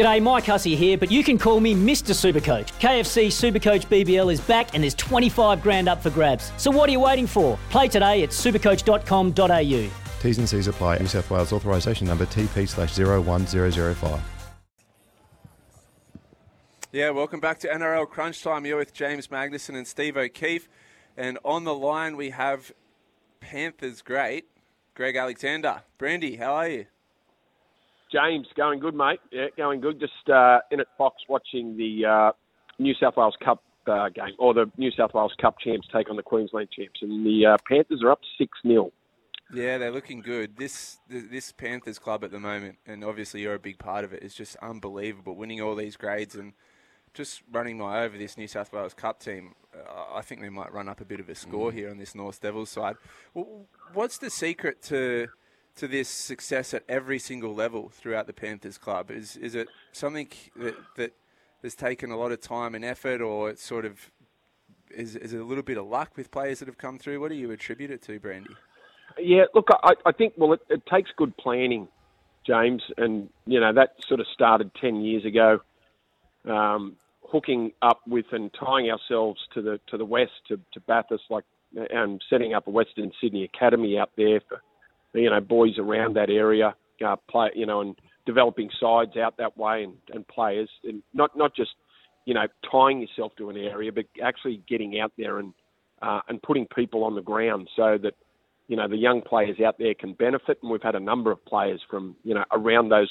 G'day, Mike Hussey here, but you can call me Mr. Supercoach. KFC Supercoach BBL is back and there's 25 grand up for grabs. So what are you waiting for? Play today at supercoach.com.au. T's and C's apply. New South Wales authorisation number TP slash 01005. Yeah, welcome back to NRL Crunch Time. You're with James Magnussen and Steve O'Keefe. And on the line, we have Panthers great, Greg Alexander. Brandy, how are you? James, going good, mate. Yeah, going good. Just uh, in at Fox watching the uh, New South Wales Cup uh, game, or the New South Wales Cup champs take on the Queensland champs. And the uh, Panthers are up 6 0. Yeah, they're looking good. This this Panthers club at the moment, and obviously you're a big part of it, is just unbelievable. Winning all these grades and just running my over this New South Wales Cup team. Uh, I think they might run up a bit of a score mm. here on this North Devils side. Well, what's the secret to to this success at every single level throughout the Panthers club? Is is it something that that has taken a lot of time and effort, or it's sort of is is it a little bit of luck with players that have come through? What do you attribute it to, Brandy? Yeah, look, I, I think well, it, it takes good planning, James, and you know that sort of started ten years ago. Um, hooking up with and tying ourselves to the to the west to, to Bathurst, like and setting up a Western Sydney academy out there for you know boys around that area, uh, play you know, and developing sides out that way and, and players, and not not just you know tying yourself to an area, but actually getting out there and uh, and putting people on the ground so that you know the young players out there can benefit. And we've had a number of players from you know around those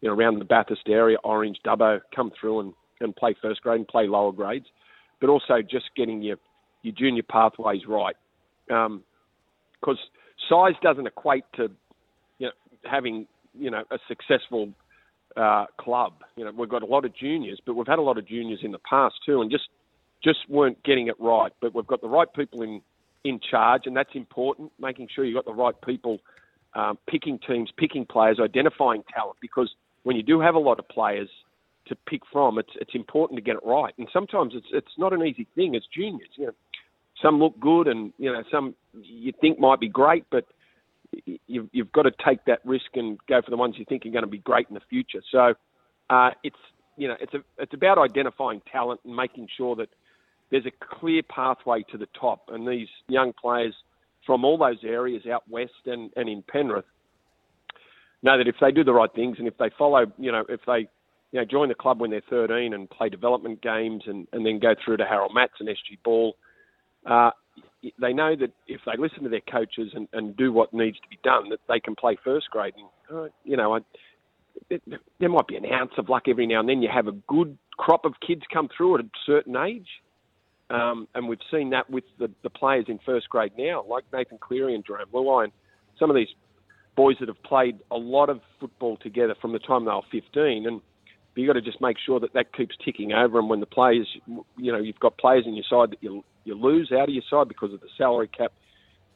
you know around the Bathurst area, Orange, Dubbo, come through and, and play first grade and play lower grades, but also just getting your your junior pathways right. Because um, size doesn't equate to you know having you know a successful uh, club. You know we've got a lot of juniors, but we've had a lot of juniors in the past too, and just just weren't getting it right. But we've got the right people in in charge, and that's important. Making sure you've got the right people um, picking teams, picking players, identifying talent. Because when you do have a lot of players to pick from, it's it's important to get it right. And sometimes it's it's not an easy thing as juniors. You know, some look good, and you know some you think might be great, but you've, you've got to take that risk and go for the ones you think are going to be great in the future. So uh, it's you know it's a it's about identifying talent and making sure that there's a clear pathway to the top. And these young players from all those areas out west and, and in Penrith know that if they do the right things and if they follow, you know, if they you know, join the club when they're 13 and play development games and, and then go through to Harold Matts and SG Ball, uh, they know that if they listen to their coaches and, and do what needs to be done, that they can play first grade. And, uh, you know, I, it, there might be an ounce of luck every now and then. You have a good crop of kids come through at a certain age, um, and we've seen that with the, the players in first grade now, like Nathan Cleary and Jarome Luai, and some of these boys that have played a lot of football together from the time they were 15. And you've got to just make sure that that keeps ticking over. And when the players, you know, you've got players in your side that you, you lose out of your side because of the salary cap,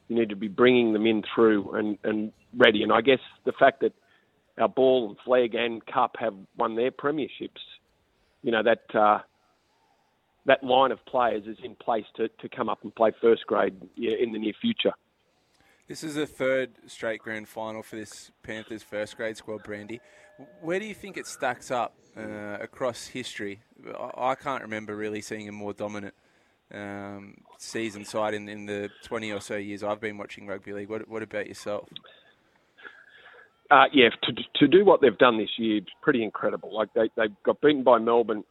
you need to be bringing them in through and, and ready. And I guess the fact that our ball and Flegg and cup have won their premierships, you know, that. Uh, that line of players is in place to, to come up and play first grade in the near future. This is the third straight grand final for this Panthers first grade squad, Brandy. Where do you think it stacks up uh, across history? I can't remember really seeing a more dominant um, season side in, in the 20 or so years I've been watching rugby league. What, what about yourself? Uh, yeah, to, to do what they've done this year, pretty incredible. Like they, they got beaten by Melbourne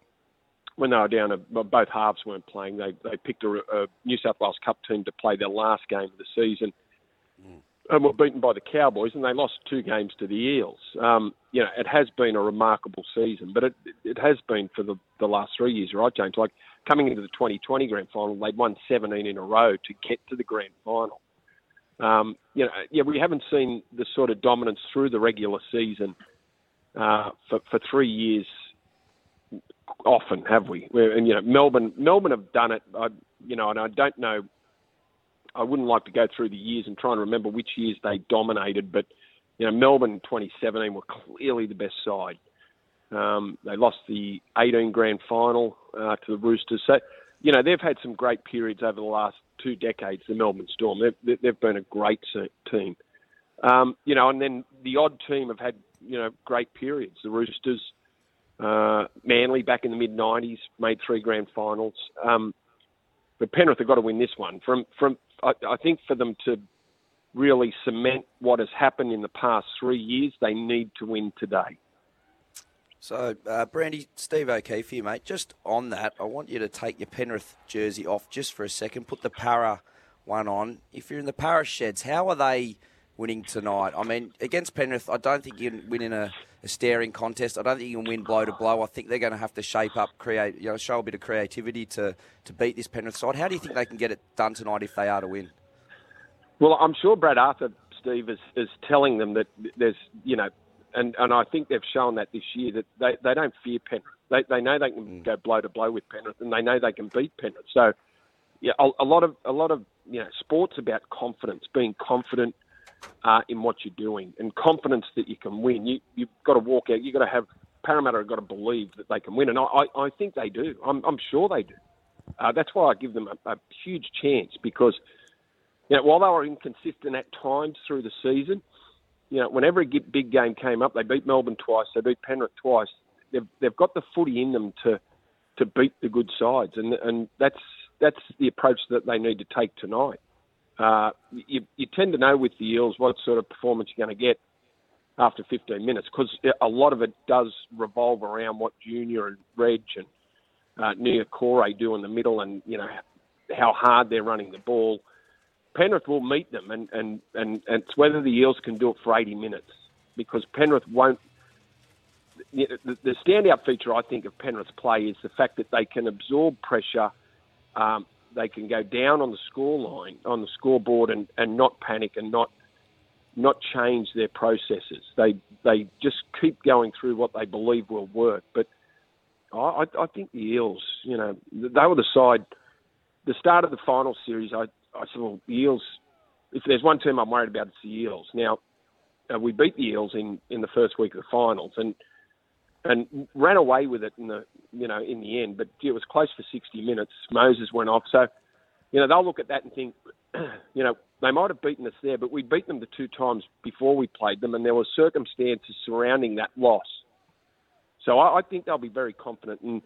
when they were down, both halves weren't playing. They they picked a, a New South Wales Cup team to play their last game of the season. And were beaten by the Cowboys, and they lost two games to the Eels. Um, you know, it has been a remarkable season, but it it has been for the the last three years, right, James? Like coming into the 2020 grand final, they'd won 17 in a row to get to the grand final. Um, you know, yeah, we haven't seen the sort of dominance through the regular season uh, for for three years often, have we? And you know, Melbourne Melbourne have done it. I, you know, and I don't know. I wouldn't like to go through the years and try and remember which years they dominated, but you know, Melbourne 2017 were clearly the best side. Um, they lost the 18 grand final uh, to the Roosters. So, you know, they've had some great periods over the last two decades, the Melbourne Storm. They've, they've been a great team. Um, you know, and then the odd team have had, you know, great periods. The Roosters, uh, Manly back in the mid 90s made three grand finals. Um, but Penrith have got to win this one. From from I, I think for them to really cement what has happened in the past three years, they need to win today. So, uh, Brandy, Steve O'Keefe here, mate. Just on that, I want you to take your Penrith jersey off just for a second. Put the Para one on. If you're in the Para sheds, how are they winning tonight? I mean, against Penrith, I don't think you can win in a, a staring contest. I don't think you can win blow to blow. I think they're going to have to shape up, create, you know, show a bit of creativity to, to beat this Penrith side. How do you think they can get it done tonight if they are to win? Well, I'm sure Brad Arthur, Steve, is, is telling them that there's, you know, and, and I think they've shown that this year that they, they don't fear Penrith. They, they know they can mm. go blow to blow with Penrith, and they know they can beat Penrith. So, yeah, a, a lot of a lot of you know, sports about confidence, being confident uh, in what you're doing, and confidence that you can win. You you've got to walk out. You've got to have Parramatta have got to believe that they can win, and I I, I think they do. I'm I'm sure they do. Uh, that's why I give them a, a huge chance because you know, while they were inconsistent at times through the season, you know, whenever a big game came up, they beat Melbourne twice, they beat Penrith twice. They've they've got the footy in them to to beat the good sides, and and that's that's the approach that they need to take tonight. Uh, you, you tend to know with the Eels what sort of performance you're going to get after 15 minutes because a lot of it does revolve around what Junior and Reg and uh, Niukore do in the middle, and you know how hard they're running the ball. Penrith will meet them, and, and, and, and it's whether the Eels can do it for 80 minutes because Penrith won't. The, the standout feature, I think, of Penrith's play is the fact that they can absorb pressure. Um, they can go down on the score line, on the scoreboard, and, and not panic and not not change their processes. They they just keep going through what they believe will work. But I, I think the Eels, you know, they were the side. The start of the final series, I, I said, well, the Eels, if there's one team I'm worried about, it's the Eels. Now, uh, we beat the Eels in, in the first week of the finals and and ran away with it in the you know in the end. But it was close for 60 minutes. Moses went off, so you know they'll look at that and think, you know, they might have beaten us there, but we beat them the two times before we played them, and there were circumstances surrounding that loss. So I, I think they'll be very confident and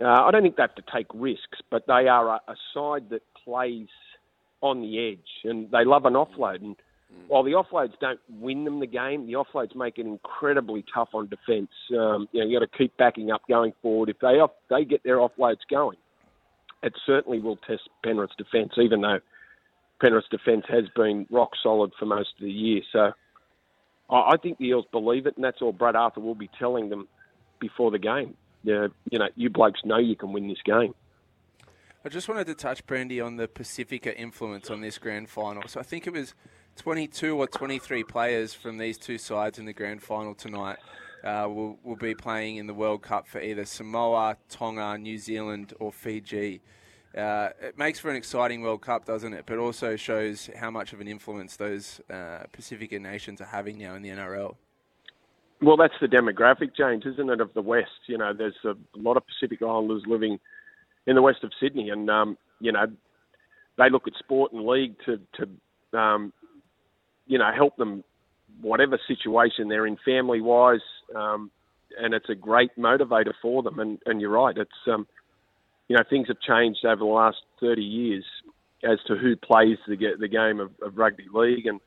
uh, I don't think they have to take risks, but they are a, a side that plays on the edge and they love an offload. And mm. while the offloads don't win them the game, the offloads make it incredibly tough on defence. Um, you know, you got to keep backing up going forward. If they off, they get their offloads going, it certainly will test Penrith's defence, even though Penrith's defence has been rock solid for most of the year. So I, I think the Eels believe it, and that's all Brad Arthur will be telling them before the game Yeah, you know, you blokes know you can win this game. I just wanted to touch, Brandy, on the Pacifica influence on this grand final. So I think it was 22 or 23 players from these two sides in the grand final tonight uh, will, will be playing in the World Cup for either Samoa, Tonga, New Zealand, or Fiji. Uh, it makes for an exciting World Cup, doesn't it? But also shows how much of an influence those uh, Pacifica nations are having now in the NRL. Well, that's the demographic, James, isn't it, of the West? You know, there's a lot of Pacific Islanders living in the west of Sydney, and um, you know, they look at sport and league to to um, you know help them whatever situation they're in family wise, um, and it's a great motivator for them. And, and you're right, it's um, you know things have changed over the last 30 years as to who plays the the game of, of rugby league, and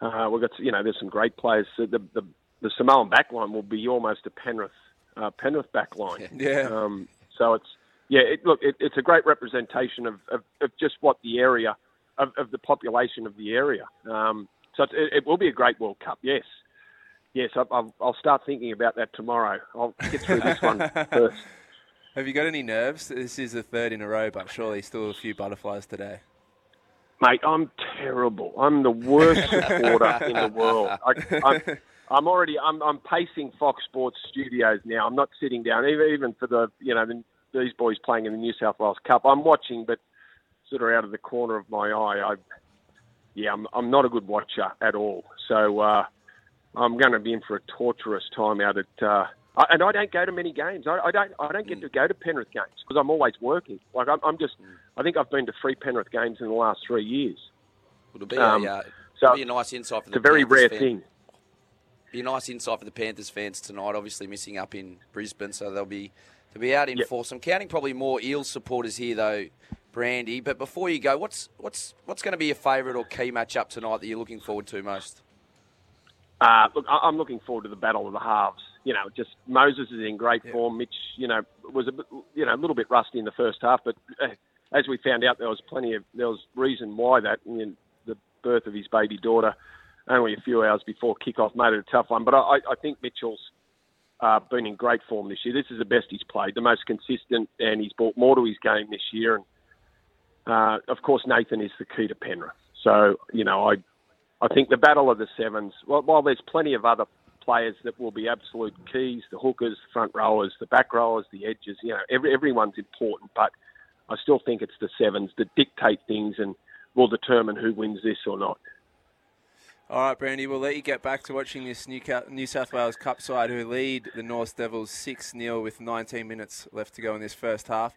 uh, we've got you know there's some great players. The, the the Samoan backline will be almost a Penrith uh, Penrith backline. Yeah. Um, so it's yeah. It, look, it, it's a great representation of, of, of just what the area of, of, the population of the area. Um, so it, it, will be a great World Cup. Yes. Yes, I'll, I'll start thinking about that tomorrow. I'll get through this one first. Have you got any nerves? This is the third in a row, but surely still a few butterflies today. Mate, I'm terrible. I'm the worst supporter in the world. I, I'm already I'm I'm pacing Fox Sports studios now. I'm not sitting down even even for the you know the, these boys playing in the New South Wales Cup. I'm watching, but sort of out of the corner of my eye. I yeah, I'm I'm not a good watcher at all. So uh, I'm going to be in for a torturous time out at. Uh, I, and I don't go to many games. I, I don't. I don't get to go to Penrith games because I'm always working. Like I'm, I'm just. I think I've been to three Penrith games in the last three years. It'll be, Um, a, uh, so it'll be a nice insight for It's a very Panthers rare fan- thing. Be a nice insight for the Panthers fans tonight. Obviously missing up in Brisbane, so they'll be they'll be out in Yep. force. I'm counting probably more Eels supporters here though, Brandy. But before you go, what's what's what's going to be your favourite or key matchup tonight that you're looking forward to most? Uh, look, I- I'm looking forward to the battle of the halves. You know, just Moses is in great form. Mitch, you know, was a bit, you know a little bit rusty in the first half, but uh, as we found out, there was plenty of there was reason why that. The birth of his baby daughter, only a few hours before kickoff, made it a tough one. But I, I think Mitchell's uh, been in great form this year. This is the best he's played, the most consistent, and he's brought more to his game this year. And uh, of course, Nathan is the key to Penrith. So you know, I I think the battle of the sevens. While, while there's plenty of other players that will be absolute keys, the hookers, the front rowers, the back rowers, the edges. You know, every, everyone's important, but I still think it's the sevens that dictate things and will determine who wins this or not. All right, Brandy, we'll let you get back to watching this New, New South Wales Cup side who lead the North Devils 6 0 with 19 minutes left to go in this first half.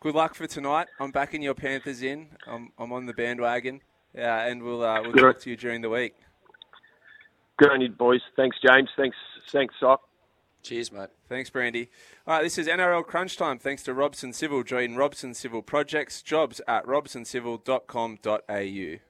Good luck for tonight. I'm backing your Panthers in. I'm, I'm on the bandwagon. Yeah, and we'll, uh, we'll Good. talk to you during the week. Good on you, boys. Thanks, James. Thanks, thanks, Sock. Cheers, mate. Thanks, Brandy. All right, this is NRL Crunch Time. Thanks to Robson Civil. Join Robson Civil Projects. Jobs at robsoncivil.com.au.